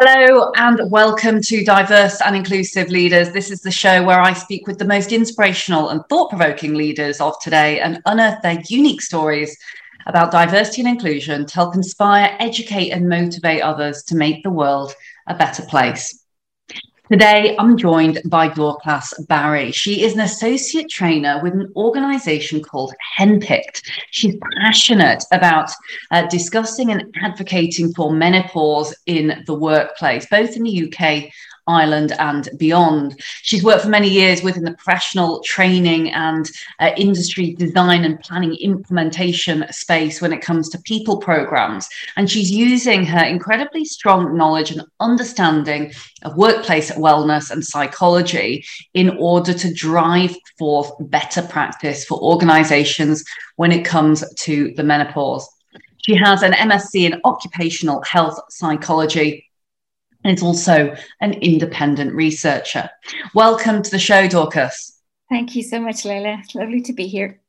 Hello and welcome to Diverse and Inclusive Leaders. This is the show where I speak with the most inspirational and thought provoking leaders of today and unearth their unique stories about diversity and inclusion to help inspire, educate, and motivate others to make the world a better place. Today, I'm joined by Dorcas Barry. She is an associate trainer with an organization called Henpicked. She's passionate about uh, discussing and advocating for menopause in the workplace, both in the UK Ireland and beyond. She's worked for many years within the professional training and uh, industry design and planning implementation space when it comes to people programs. And she's using her incredibly strong knowledge and understanding of workplace wellness and psychology in order to drive forth better practice for organizations when it comes to the menopause. She has an MSc in occupational health psychology is also an independent researcher. Welcome to the show, Dorcas. Thank you so much, Leila. Lovely to be here.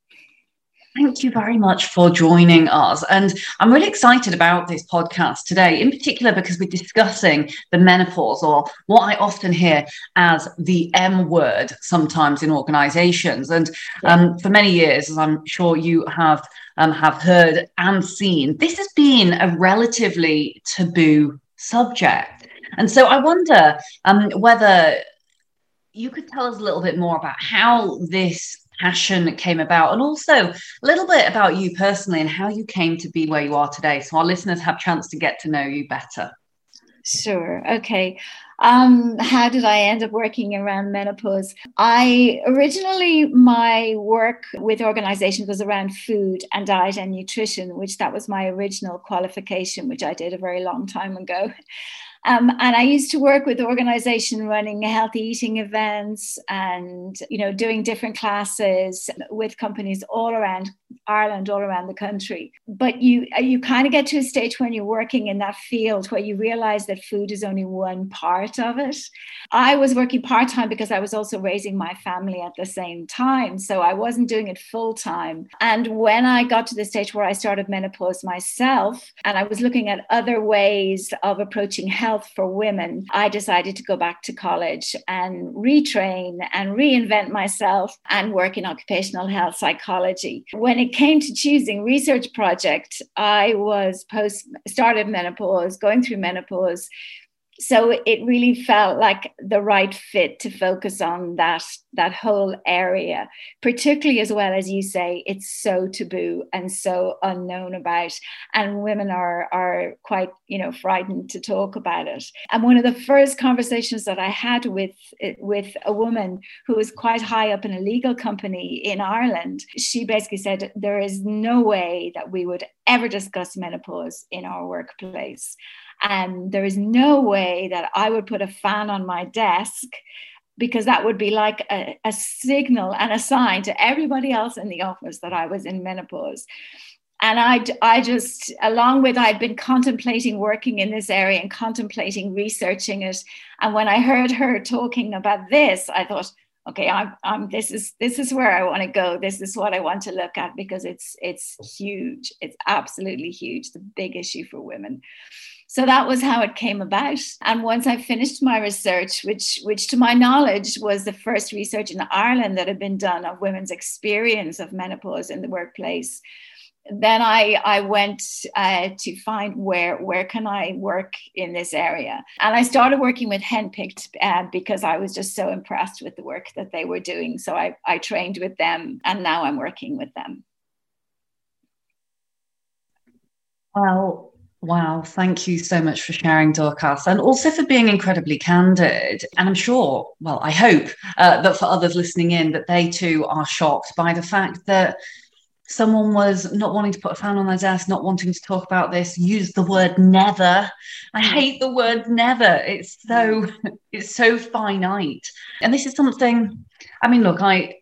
Thank you very much for joining us. And I'm really excited about this podcast today, in particular because we're discussing the menopause, or what I often hear as the M word sometimes in organizations. And um, for many years, as I'm sure you have. Um, have heard and seen. This has been a relatively taboo subject. And so I wonder um, whether you could tell us a little bit more about how this passion came about and also a little bit about you personally and how you came to be where you are today so our listeners have a chance to get to know you better sure okay um, how did I end up working around menopause? I originally, my work with organizations was around food and diet and nutrition, which that was my original qualification, which I did a very long time ago. Um, and I used to work with organization running healthy eating events and, you know, doing different classes with companies all around Ireland, all around the country. But you, you kind of get to a stage when you're working in that field where you realize that food is only one part of it. I was working part time because I was also raising my family at the same time. So I wasn't doing it full time. And when I got to the stage where I started menopause myself and I was looking at other ways of approaching health, health for women, I decided to go back to college and retrain and reinvent myself and work in occupational health psychology. When it came to choosing research project, I was post started menopause, going through menopause, so it really felt like the right fit to focus on that that whole area particularly as well as you say it's so taboo and so unknown about and women are are quite you know frightened to talk about it. And one of the first conversations that i had with with a woman who was quite high up in a legal company in ireland she basically said there is no way that we would ever discuss menopause in our workplace and there is no way that I would put a fan on my desk because that would be like a, a, signal and a sign to everybody else in the office that I was in menopause. And I, I just, along with, I'd been contemplating working in this area and contemplating researching it. And when I heard her talking about this, I thought, okay, I'm, I'm, this is this is where I want to go. This is what I want to look at because it's it's huge. It's absolutely huge. The big issue for women. So that was how it came about. And once I finished my research, which, which to my knowledge was the first research in Ireland that had been done of women's experience of menopause in the workplace, then I, I went uh, to find where where can I work in this area, and I started working with Henpicked uh, because I was just so impressed with the work that they were doing. So I, I trained with them, and now I'm working with them. Well, Wow, thank you so much for sharing, Dorcas, and also for being incredibly candid. And I'm sure, well, I hope uh, that for others listening in, that they too are shocked by the fact that someone was not wanting to put a fan on their desk, not wanting to talk about this, use the word never. I hate the word never. It's so it's so finite. And this is something, I mean, look, I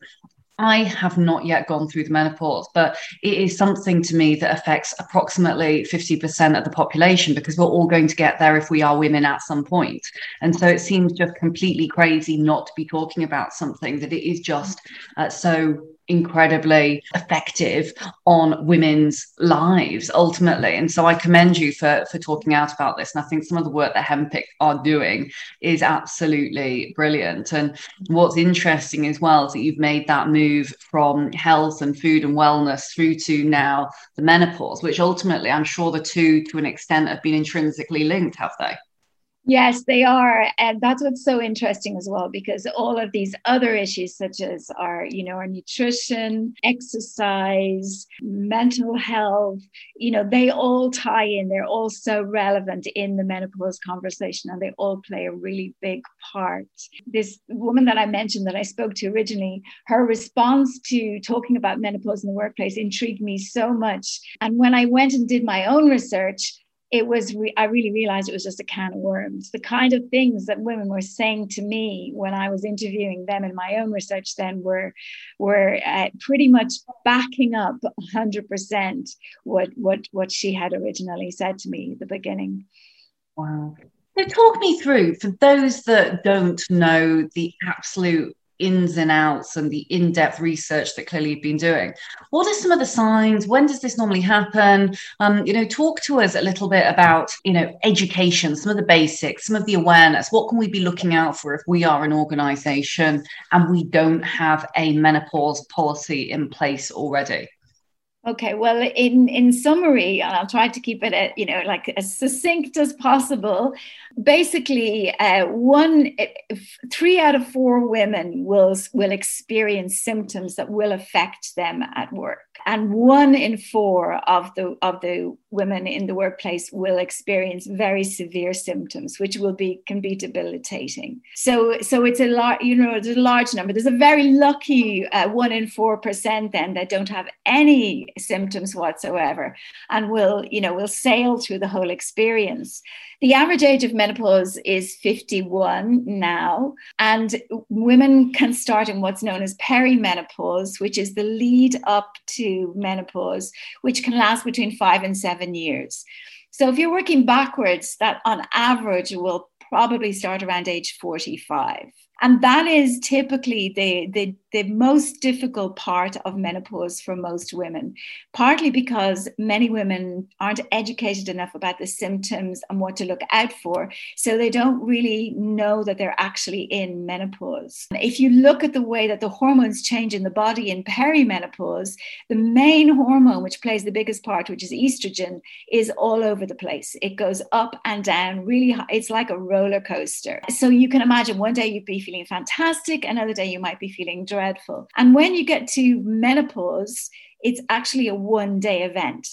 I have not yet gone through the menopause, but it is something to me that affects approximately 50% of the population because we're all going to get there if we are women at some point. And so it seems just completely crazy not to be talking about something that it is just uh, so incredibly effective on women's lives ultimately. And so i commend you for for talking out about this. And i think some of the work that Henpicked are doing is absolutely brilliant. And what's interesting as well is that you've made that move from health and food and wellness through to now the menopause which ultimately i'm sure the two to an extent have been intrinsically linked have they Yes, they are. And that's what's so interesting as well, because all of these other issues, such as our, you know, our nutrition, exercise, mental health, you know, they all tie in. They're all so relevant in the menopause conversation and they all play a really big part. This woman that I mentioned that I spoke to originally, her response to talking about menopause in the workplace intrigued me so much. And when I went and did my own research, it was re- i really realized it was just a can of worms. The kind of things that women were saying to me when i was interviewing them in my own research then were were uh, pretty much backing up 100% what what what she had originally said to me at the beginning. Wow. So talk me through for those that don't know the absolute ins and outs and the in-depth research that clearly you've been doing. What are some of the signs? When does this normally happen? Um, you know talk to us a little bit about you know education some of the basics some of the awareness. What can we be looking out for if we are an organization and we don't have a menopause policy in place already Okay, well, in in summary, and I'll try to keep it, at, you know, like as succinct as possible. Basically, uh, one, three out of four women will will experience symptoms that will affect them at work and one in four of the of the women in the workplace will experience very severe symptoms which will be can be debilitating. So so it's a lot you know it's a large number. There's a very lucky uh, one in four percent then that don't have any symptoms whatsoever and will you know will sail through the whole experience the average age of menopause is 51 now, and women can start in what's known as perimenopause, which is the lead up to menopause, which can last between five and seven years. So if you're working backwards, that on average will probably start around age 45. And that is typically the, the, the most difficult part of menopause for most women, partly because many women aren't educated enough about the symptoms and what to look out for. So they don't really know that they're actually in menopause. If you look at the way that the hormones change in the body in perimenopause, the main hormone, which plays the biggest part, which is estrogen, is all over the place. It goes up and down really high. It's like a roller coaster. So you can imagine one day you'd be feeling fantastic, another day you might be feeling dreadful. And when you get to menopause, it's actually a one day event.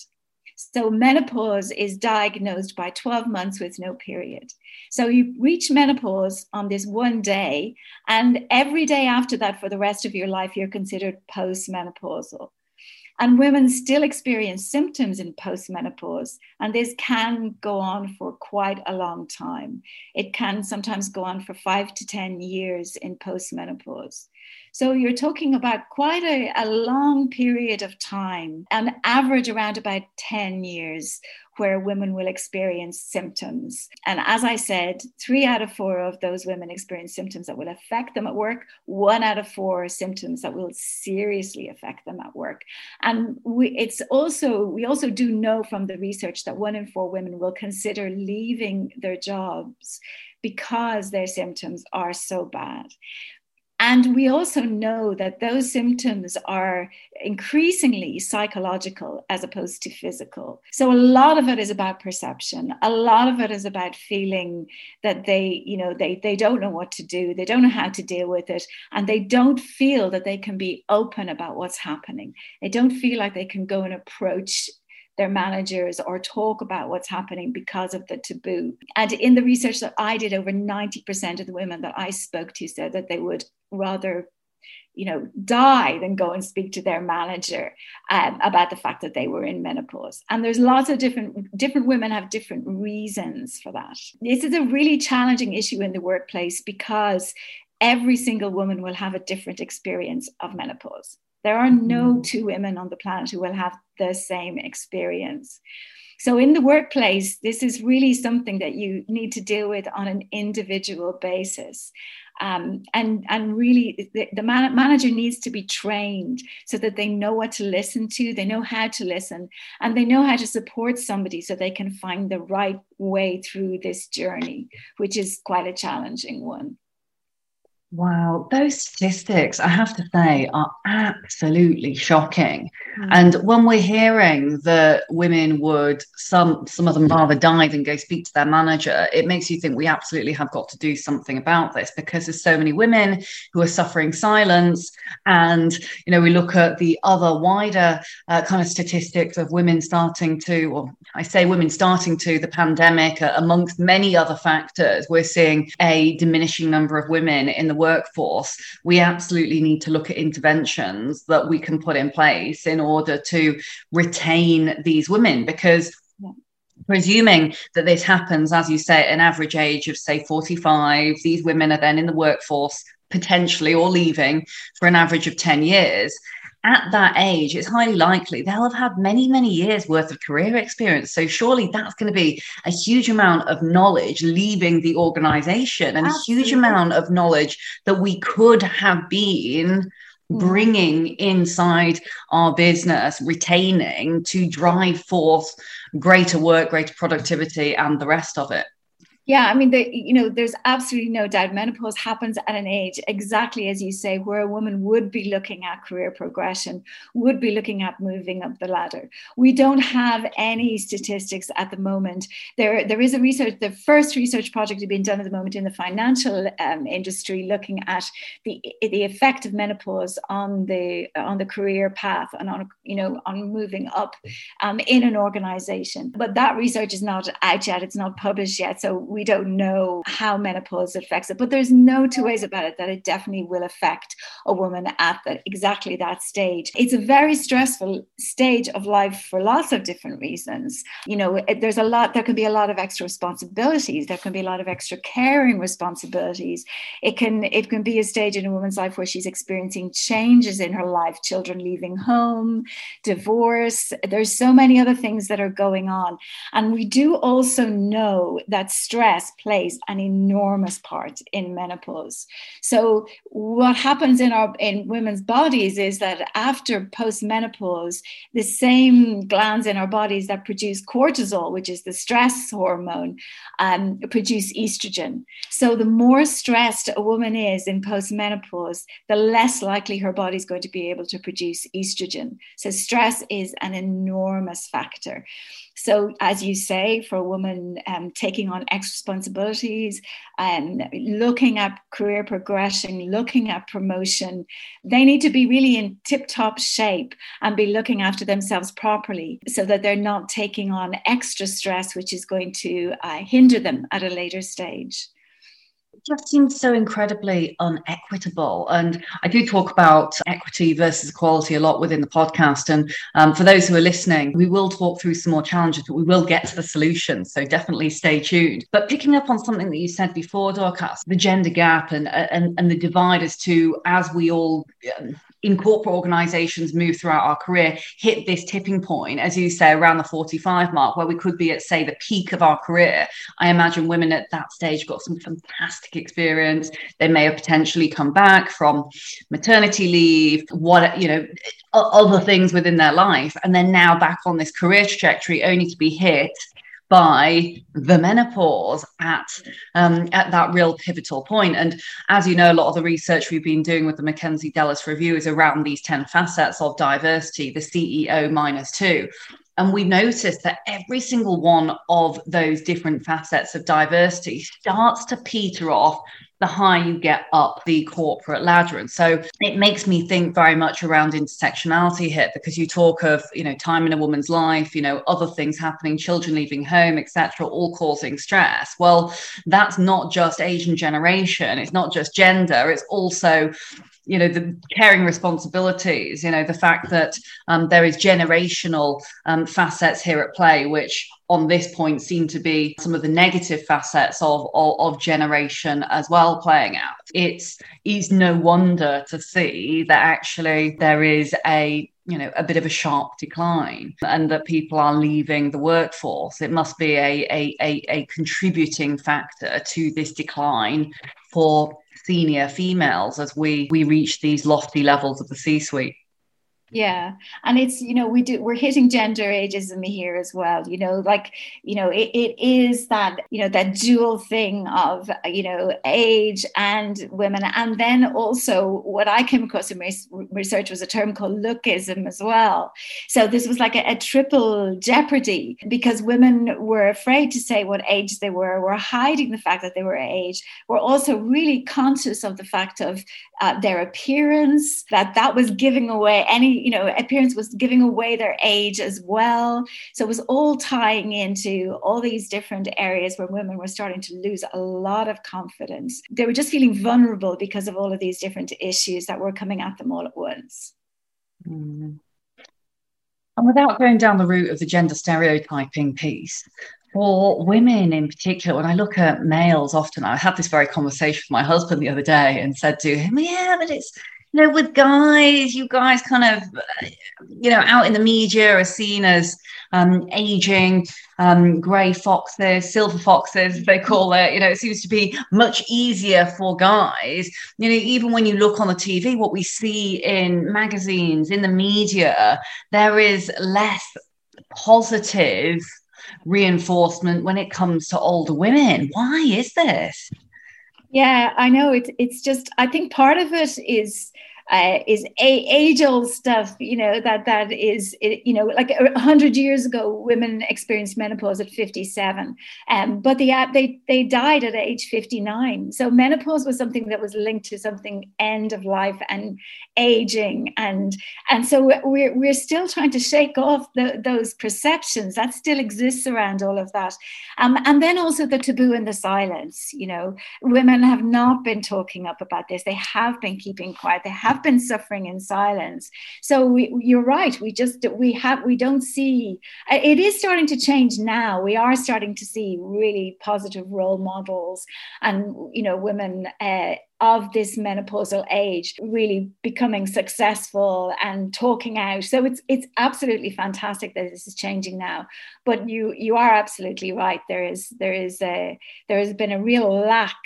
So, menopause is diagnosed by 12 months with no period. So, you reach menopause on this one day, and every day after that, for the rest of your life, you're considered postmenopausal. And women still experience symptoms in postmenopause, and this can go on for quite a long time. It can sometimes go on for five to 10 years in postmenopause. So you're talking about quite a, a long period of time, an average around about 10 years where women will experience symptoms. And as I said, three out of four of those women experience symptoms that will affect them at work, one out of four symptoms that will seriously affect them at work. And we, it's also, we also do know from the research that one in four women will consider leaving their jobs because their symptoms are so bad. And we also know that those symptoms are increasingly psychological as opposed to physical. So a lot of it is about perception. A lot of it is about feeling that they, you know, they, they don't know what to do, they don't know how to deal with it, and they don't feel that they can be open about what's happening. They don't feel like they can go and approach their managers or talk about what's happening because of the taboo. And in the research that I did, over 90% of the women that I spoke to said that they would rather you know die than go and speak to their manager um, about the fact that they were in menopause. And there's lots of different different women have different reasons for that. This is a really challenging issue in the workplace because every single woman will have a different experience of menopause there are no mm-hmm. two women on the planet who will have the same experience. So, in the workplace, this is really something that you need to deal with on an individual basis. um, and and really the, the man- manager needs to be trained so that they know what to listen to they know how to listen and they know how to support somebody so they can find the right way through this journey which is quite a challenging one Wow, those statistics, I have to say, are absolutely shocking. Mm. And when we're hearing that women would some some of them rather die than go speak to their manager, it makes you think we absolutely have got to do something about this because there's so many women who are suffering silence. And you know, we look at the other wider uh, kind of statistics of women starting to, or I say women starting to, the pandemic, uh, amongst many other factors, we're seeing a diminishing number of women in the workforce, we absolutely need to look at interventions that we can put in place in order to retain these women because presuming that this happens, as you say, at an average age of, say, 45, these women are then in the workforce potentially or leaving for an average of 10 years at that age, it's highly likely they'll have had many, many years worth of career experience. So surely that's going to be a huge amount of knowledge leaving the organization and Absolutely. a huge amount of knowledge that we could have been bringing inside our business, retaining to drive forth greater work, greater productivity, and the rest of it. Yeah, I mean, the, you know, there's absolutely no doubt menopause happens at an age exactly as you say, where a woman would be looking at career progression, would be looking at moving up the ladder. We don't have any statistics at the moment. There, there is a research, the first research project being done at the moment in the financial um, industry, looking at the the effect of menopause on the on the career path and on you know on moving up um, in an organization. But that research is not out yet; it's not published yet, so we don't know how menopause affects it, but there's no two ways about it that it definitely will affect a woman at the, exactly that stage. It's a very stressful stage of life for lots of different reasons. You know, there's a lot, there can be a lot of extra responsibilities. There can be a lot of extra caring responsibilities. It can, it can be a stage in a woman's life where she's experiencing changes in her life, children leaving home, divorce. There's so many other things that are going on. And we do also know that stress stress plays an enormous part in menopause. So what happens in our in women's bodies is that after postmenopause, the same glands in our bodies that produce cortisol, which is the stress hormone, um, produce estrogen. So the more stressed a woman is in postmenopause, the less likely her body is going to be able to produce estrogen. So stress is an enormous factor. So, as you say, for a woman um, taking on extra responsibilities and um, looking at career progression, looking at promotion, they need to be really in tip top shape and be looking after themselves properly so that they're not taking on extra stress, which is going to uh, hinder them at a later stage just seems so incredibly unequitable. And I do talk about equity versus equality a lot within the podcast. And um, for those who are listening, we will talk through some more challenges, but we will get to the solutions. So definitely stay tuned. But picking up on something that you said before, Dorcas, the gender gap and, and, and the divide as to as we all um, in corporate organizations move throughout our career hit this tipping point as you say around the 45 mark where we could be at say the peak of our career i imagine women at that stage got some fantastic experience they may have potentially come back from maternity leave what you know other things within their life and then now back on this career trajectory only to be hit by the menopause at um, at that real pivotal point. And as you know, a lot of the research we've been doing with the McKenzie-Delis review is around these 10 facets of diversity, the CEO minus two. And we notice that every single one of those different facets of diversity starts to peter off the higher you get up the corporate ladder. And so it makes me think very much around intersectionality here because you talk of, you know, time in a woman's life, you know, other things happening, children leaving home, etc., all causing stress. Well, that's not just Asian generation, it's not just gender, it's also you know the caring responsibilities you know the fact that um, there is generational um, facets here at play which on this point seem to be some of the negative facets of, of, of generation as well playing out. It's is no wonder to see that actually there is a you know a bit of a sharp decline and that people are leaving the workforce. It must be a, a, a, a contributing factor to this decline for senior females as we we reach these lofty levels of the c suite yeah. And it's you know we do we're hitting gender ageism here as well you know like you know it, it is that you know that dual thing of you know age and women. And then also what i came across in research was a term called lookism as well. So this was like a, a triple jeopardy because women were afraid to say what age they were were hiding the fact that they were age were also really conscious of the fact of uh, their appearance that that was giving away any you know, appearance was giving away their age as well. So it was all tying into all these different areas where women were starting to lose a lot of confidence. They were just feeling vulnerable because of all of these different issues that were coming at them all at once. Mm. And without going down the route of the gender stereotyping piece, for women in particular, when I look at males often, I had this very conversation with my husband the other day and said to him, Yeah, but it's you know, with guys, you guys kind of, you know, out in the media are seen as um, aging, um, grey foxes, silver foxes, they call it. You know, it seems to be much easier for guys. You know, even when you look on the TV, what we see in magazines, in the media, there is less positive reinforcement when it comes to older women. Why is this? Yeah, I know. It's it's just. I think part of it is uh, is age old stuff, you know, that that is, you know, like a hundred years ago, women experienced menopause at 57, um, but the, they, they died at age 59. So menopause was something that was linked to something end of life and aging. And, and so we're, we're still trying to shake off the, those perceptions that still exists around all of that. Um, and then also the taboo and the silence, you know, women have not been talking up about this. They have been keeping quiet. They have have been suffering in silence. So we, you're right. We just we have we don't see. It is starting to change now. We are starting to see really positive role models, and you know, women. Uh, of this menopausal age really becoming successful and talking out so it's it's absolutely fantastic that this is changing now but you you are absolutely right there is there is a there has been a real lack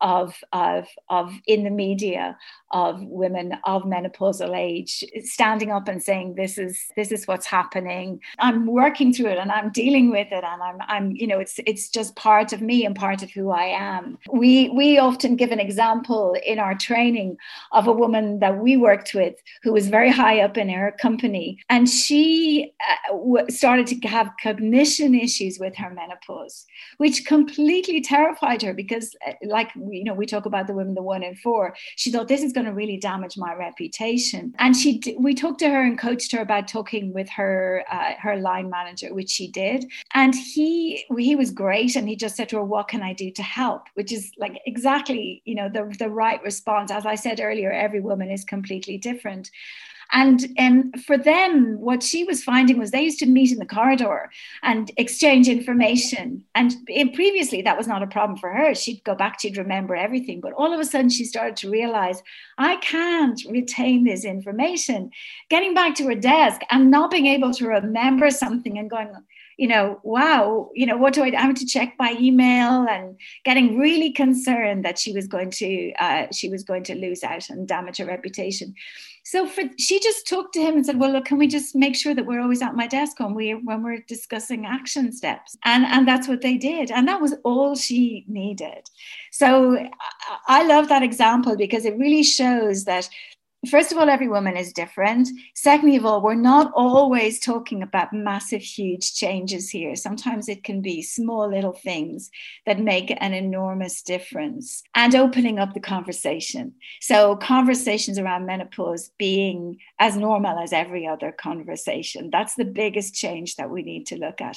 of, of, of in the media of women of menopausal age standing up and saying this is this is what's happening. I'm working through it and i'm dealing with it and i'm i'm you know it's it's just part of me and part of who i am. We we often give an example in our training of a woman that we worked with who was very high up in her company and she uh, started to have cognition issues with her menopause which completely terrified her because uh, like you know, we talk about the women, the one in four. She thought this is going to really damage my reputation, and she we talked to her and coached her about talking with her uh, her line manager, which she did, and he he was great, and he just said to her, "What can I do to help?" Which is like exactly you know the the right response. As I said earlier, every woman is completely different. And um, for them, what she was finding was they used to meet in the corridor and exchange information. And previously, that was not a problem for her. She'd go back, she'd remember everything. But all of a sudden, she started to realize, I can't retain this information. Getting back to her desk and not being able to remember something and going, you know, wow, you know, what do I, I have to check my email and getting really concerned that she was going to, uh, she was going to lose out and damage her reputation. So for she just talked to him and said, "Well, look, can we just make sure that we're always at my desk when we when we're discussing action steps?" And and that's what they did, and that was all she needed. So I love that example because it really shows that first of all, every woman is different. Secondly of all, we're not always talking about massive, huge changes here. Sometimes it can be small little things that make an enormous difference and opening up the conversation. So, conversations around menopause being as normal as every other conversation. That's the biggest change that we need to look at.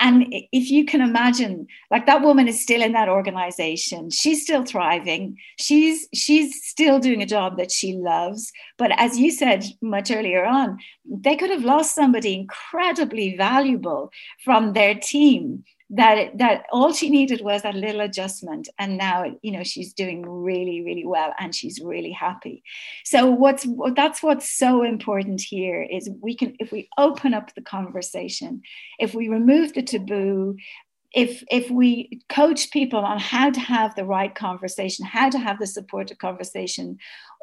And if you can imagine, like that woman is still in that organization, she's still thriving, she's she's still doing a job that she loves but as you said much earlier on, they could have lost somebody incredibly valuable from their team that that all she needed was that little adjustment. And now you know she's doing really really well and she's really happy. So what's that's what's so important here is we can if we open up the conversation if we remove the taboo if if we coach people on how to have the right conversation how to have the supportive conversation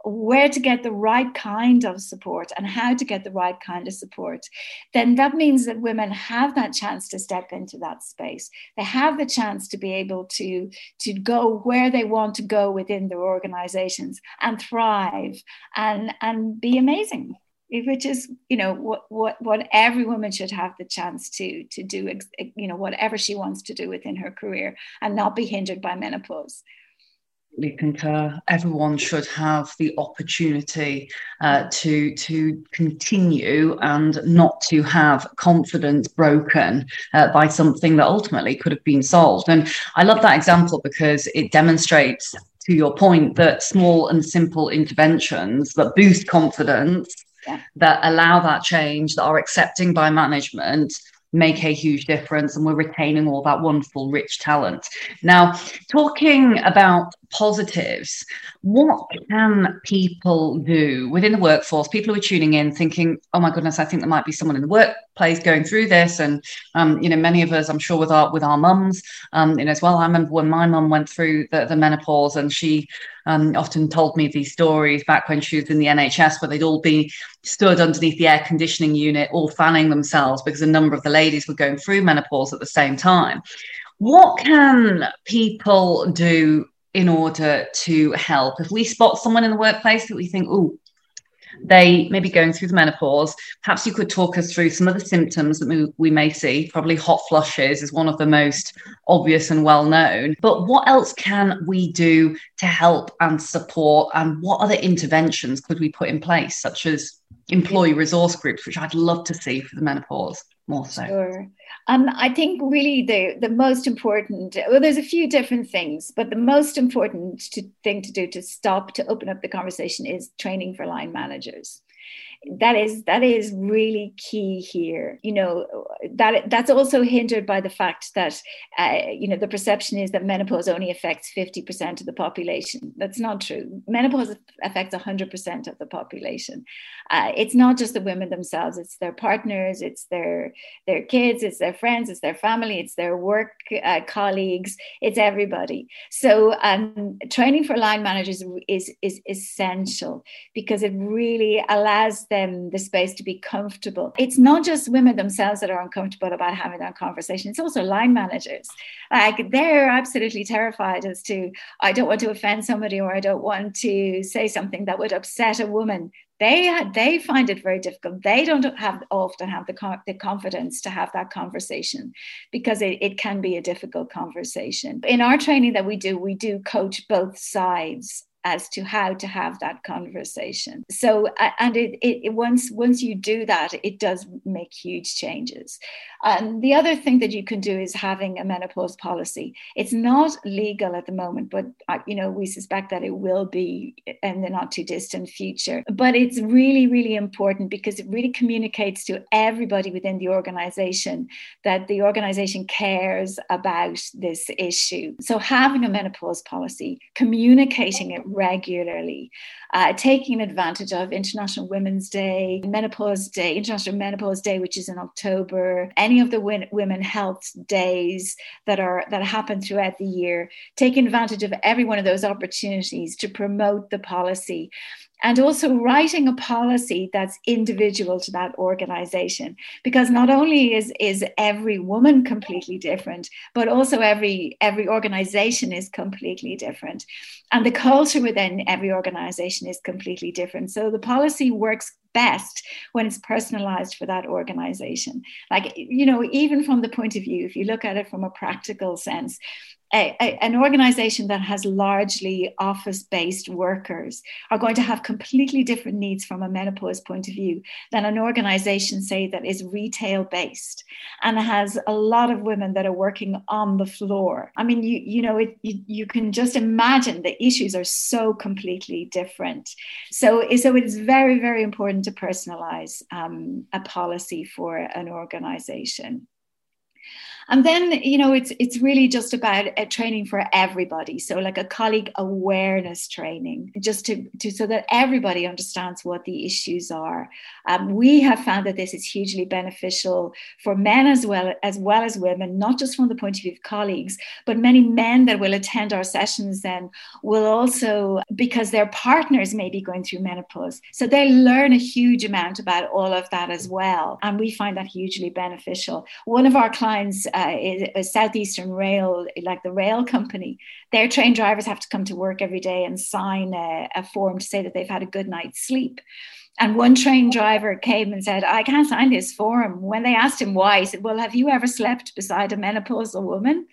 where to get the right kind of support and how to get the right kind of support then that means that women have that chance to step into that space. They have the chance to be able to to go where they want to go within their organizations and thrive and and be amazing which is you know what what what every woman should have the chance to to do you know whatever she wants to do within her career and not be hindered by menopause concur. Everyone should have the opportunity uh, to to continue and not to have confidence broken uh, by something that ultimately could have been solved. And I love that example because it demonstrates, to your point, that small and simple interventions that boost confidence yeah. that allow that change, that are accepting by management, make a huge difference and we're retaining all that wonderful rich talent. Now talking about positives what can people do within the workforce? People who are tuning in thinking oh my goodness i think there might be someone in the workplace going through this. And um, you know many of us i'm sure with our with our mums um, you know as well. I remember when my mum went through the, the menopause and she um, often told me these stories back when she was in the NHS, where they'd all be stood underneath the air conditioning unit, all fanning themselves because a number of the ladies were going through menopause at the same time. What can people do in order to help? If we spot someone in the workplace that we think, oh, they may be going through the menopause. Perhaps you could talk us through some of the symptoms that we, may see. Probably hot flushes is one of the most obvious and well known. But what else can we do to help and support? And what other interventions could we put in place, such as employee resource groups, which I'd love to see for the menopause more so? Sure. Um, I think really the, the most important, well, there's a few different things, but the most important to, thing to do to stop, to open up the conversation is training for line managers that is that is really key here. You know that that's also hindered by the fact that uh, you know the perception is that menopause only affects 50% of the population. That's not true. Menopause affects 100% of the population. Uh, it's not just the women themselves. It's their partners. It's their their kids. It's their friends. It's their family. It's their work uh, colleagues. It's everybody. So um, training for line managers is is essential because it really allows them the space to be comfortable. It's not just women themselves that are uncomfortable about having that conversation, it's also line managers. Like they're absolutely terrified as to, I don't want to offend somebody or I don't want to say something that would upset a woman. They, they find it very difficult. They don't have often have the, the confidence to have that conversation because it, it can be a difficult conversation. In our training that we do, we do coach both sides as to how to have that conversation. So, and it, it, once once you do that, it does make huge changes. And the other thing that you can do is having a menopause policy. It's not legal at the moment, but uh, you know we suspect that it will be in the not too distant future. But it's really really important because it really communicates to everybody within the organization that the organization cares about this issue. So having a menopause policy, communicating it regularly, uh, taking advantage of International Women's Day, Menopause Day, International Menopause Day, which is in October, any of the win- women health days that are that happen throughout the year, taking advantage of every one of those opportunities to promote the policy and also writing a policy that's individual to that organization. Because not only is is every woman completely different but also every every organization is completely different. And the culture within every organization is completely different. So the policy works best when it's personalized for that organization. Like you know even from the point of view if you look at it from a practical sense a, a, an organization that has largely office based workers are going to have completely different needs from a menopause point of view than an organization, say, that is retail based and has a lot of women that are working on the floor. I mean, you, you know, it, you, you can just imagine the issues are so completely different. So, so it's very, very important to personalize um, a policy for an organization. And then you know it's it's really just about a training for everybody. So like a colleague awareness training just to, to so that everybody understands what the issues are. Um, we have found that this is hugely beneficial for men as well as well as women not just from the point of view of colleagues but many men that will attend our sessions then will also because their partners may be going through menopause. So they learn a huge amount about all of that as well. And we find that hugely beneficial. One of our clients uh, Southeastern Rail, like the rail company, their train drivers have to come to work every day and sign a, a form to say that they've had a good night's sleep. And one train driver came and said, I can't sign this form. When they asked him why, he said, Well, have you ever slept beside a menopausal woman?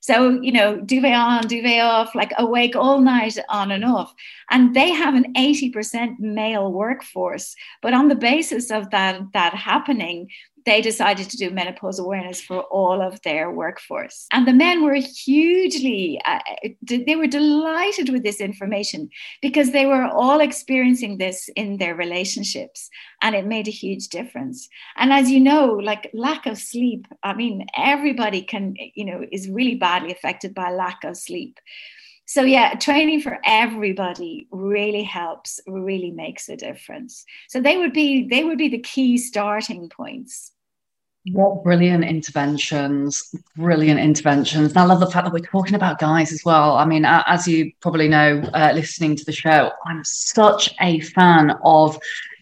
So, you know, duvet on, duvet off, like awake all night on and off. And they have an 80% male workforce. But on the basis of that, that happening, they decided to do menopause awareness for all of their workforce. And the men were hugely, uh, they were delighted with this information because they were all experiencing this in their relationships and it made a huge difference. And as you know, like lack of sleep, I mean, everybody can, you know, is really badly affected by lack of sleep. So yeah, training for everybody really helps, really makes a difference. So they would be they would be the key starting points. What brilliant interventions, brilliant interventions. And I love the fact that we're talking about guys as well. I mean, as you probably know, uh, listening to the show, I'm such a fan of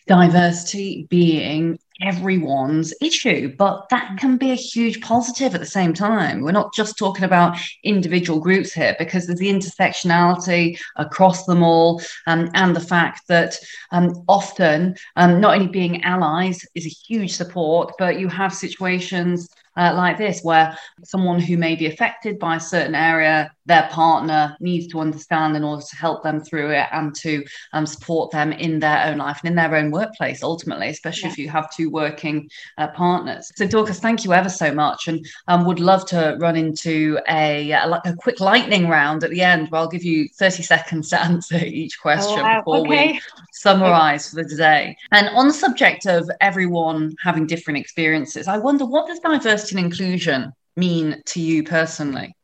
diversity being everyone's issue, but that can be a huge positive at the same time. We're not just talking about individual groups here because there's the intersectionality across them all, um, and the fact that um, often um, not only being allies is a huge support, but you have situations uh, like this, where someone who may be affected by a certain area, their partner needs to understand in order to help them through it and to um, support them in their own life and in their own workplace, ultimately, especially yeah. if you have two working uh, partners. So, Dorcas, thank you ever so much. And um, would love to run into a, a, a, quick lightning round at the end where I'll give you 30 seconds to answer each question oh, wow. before okay. we summarize for the day. And on the subject of everyone having different experiences, I wonder what does diversity and inclusion mean to you personally?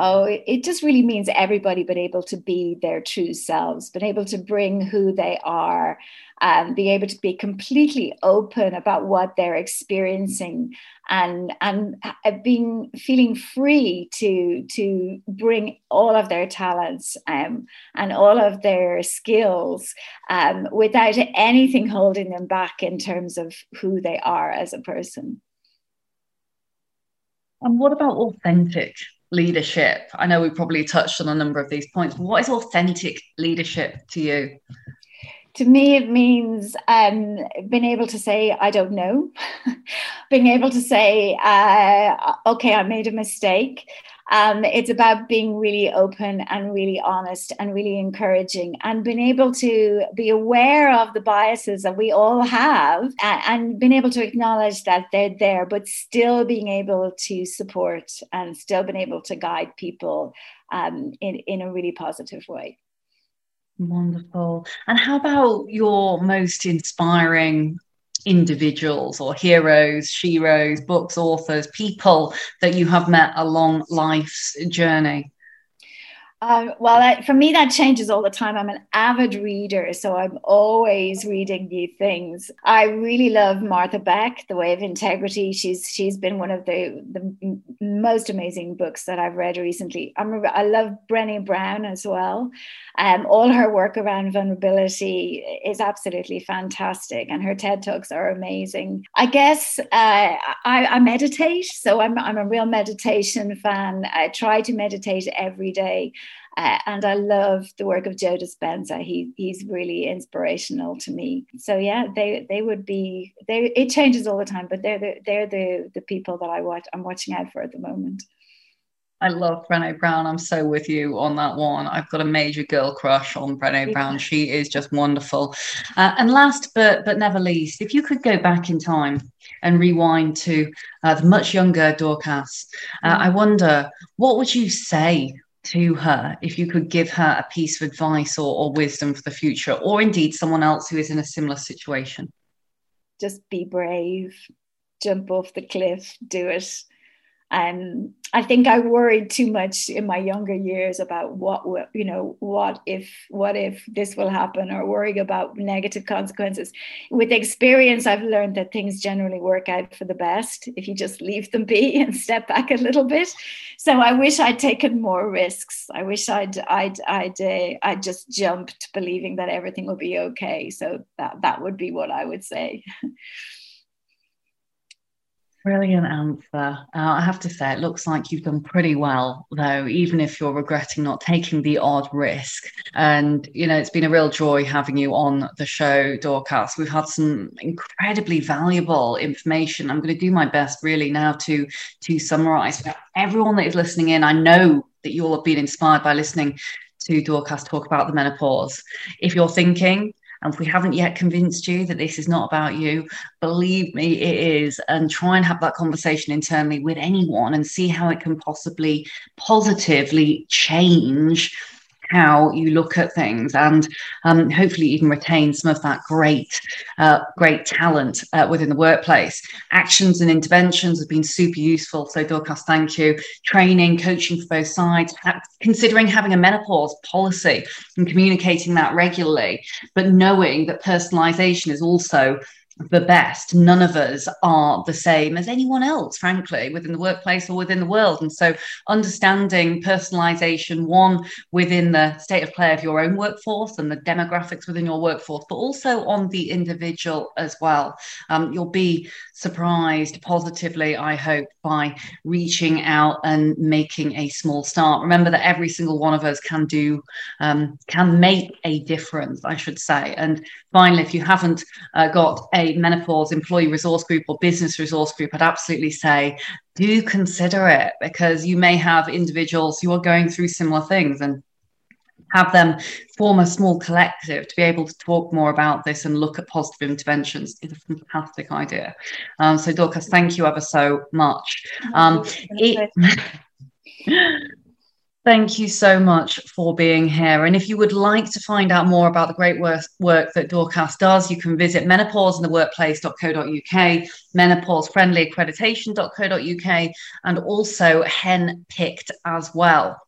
Oh, it just really means everybody being able to be their true selves, being able to bring who they are, and be able to be completely open about what they're experiencing, and and uh, being feeling free to to bring all of their talents um, and all of their skills um, without anything holding them back in terms of who they are as a person. And what about authentic? Leadership? I know we probably touched on a number of these points, what is authentic leadership to you? To me, it means um, being able to say, I don't know, being able to say, uh, okay, I made a mistake, um, it's about being really open and really honest and really encouraging and being able to be aware of the biases that we all have and, and being able to acknowledge that they're there, but still being able to support and still being able to guide people um, in, in a really positive way. Wonderful. And how about your most inspiring individuals or heroes, sheroes, books, authors, people that you have met along life's journey? Um, well, for me, that changes all the time. I'm an avid reader, so I'm always reading new things. I really love Martha Beck, The Way of Integrity. She's she's been one of the the most amazing books that I've read recently. I'm, I love Brené Brown as well. Um, all her work around vulnerability is absolutely fantastic, and her TED talks are amazing. I guess uh, I, I meditate, so I'm I'm a real meditation fan. I try to meditate every day. Uh, and I love the work of Joe Dispenza. He he's really inspirational to me. So yeah, they they would be they. It changes all the time, but they're the they're the the people that I watch. I'm watching out for at the moment. I love Brené Brown. I'm so with you on that one. I've got a major girl crush on Brené Brown. She is just wonderful. Uh, and last but but never least, if you could go back in time and rewind to uh, the much younger Dorcas, uh, mm. I wonder what would you say to her if you could give her a piece of advice or, or wisdom for the future, or indeed someone else who is in a similar situation? Just be brave. jump off the cliff, do it. Um, I think I worried too much in my younger years about what you know what if what if this will happen or worrying about negative consequences. With experience, I've learned that things generally work out for the best if you just leave them be and step back a little bit. So I wish I'd taken more risks. I wish I'd I'd I'd uh, I'd just jumped believing that everything would be okay. So that that would be what I would say. Brilliant answer. Uh, I have to say, it looks like you've done pretty well, though, even if you're regretting not taking the odd risk. And, you know, it's been a real joy having you on the show, Dorcas. We've had some incredibly valuable information. I'm going to do my best really now to, to summarize for everyone that is listening in. I know that you all have been inspired by listening to Dorcas talk about the menopause. If you're thinking, and if we haven't yet convinced you that this is not about you, believe me, it is. And try and have that conversation internally with anyone and see how it can possibly positively change how you look at things and um, hopefully even retain some of that great uh, great talent uh, within the workplace. Actions and interventions have been super useful so dorcas thank you. Training coaching for both sides ha- considering having a menopause policy and communicating that regularly but knowing that personalization is also the best. None of us are the same as anyone else, frankly, within the workplace or within the world. And so, understanding personalization, one within the state of play of your own workforce and the demographics within your workforce, but also on the individual as well. Um, you'll be surprised positively, I hope, by reaching out and making a small start. Remember that every single one of us can do, um, can make a difference, I should say. And finally, if you haven't uh, got a menopause employee resource group or business resource group, I'd absolutely say do consider it because you may have individuals who are going through similar things and have them form a small collective to be able to talk more about this and look at positive interventions is a fantastic idea. Um, so, Dorcas, thank you ever so much. Um, it, Thank you so much for being here. And if you would like to find out more about the great work, that Dorcas does, you can visit menopauseInTheWorkplace.co.uk, menopausefriendlyaccreditation.co.uk, and also Henpicked as well.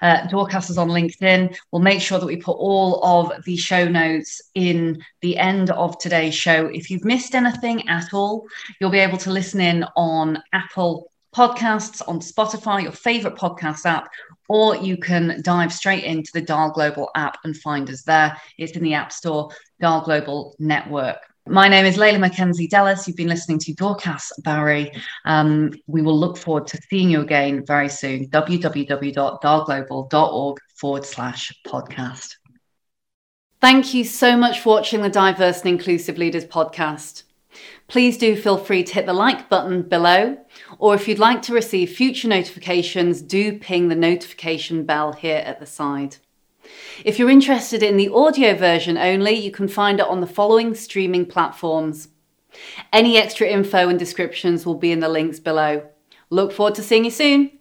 Uh, Dorcas is on LinkedIn. We'll make sure that we put all of the show notes in the end of today's show. If you've missed anything at all, you'll be able to listen in on Apple Podcasts, on Spotify, your favorite podcast app, or you can dive straight into the Dial Global app and find us there. It's in the App Store, Dial Global Network. My name is Leyla McKenzie-Delis. You've been listening to Dorcas Barry. Um, we will look forward to seeing you again very soon. www.dialglobal.org forward slash podcast. Thank you so much for watching the Diverse and Inclusive Leaders podcast. Please do feel free to hit the like button below, or if you'd like to receive future notifications, do ping the notification bell here at the side. If you're interested in the audio version only, you can find it on the following streaming platforms. Any extra info and descriptions will be in the links below. Look forward to seeing you soon.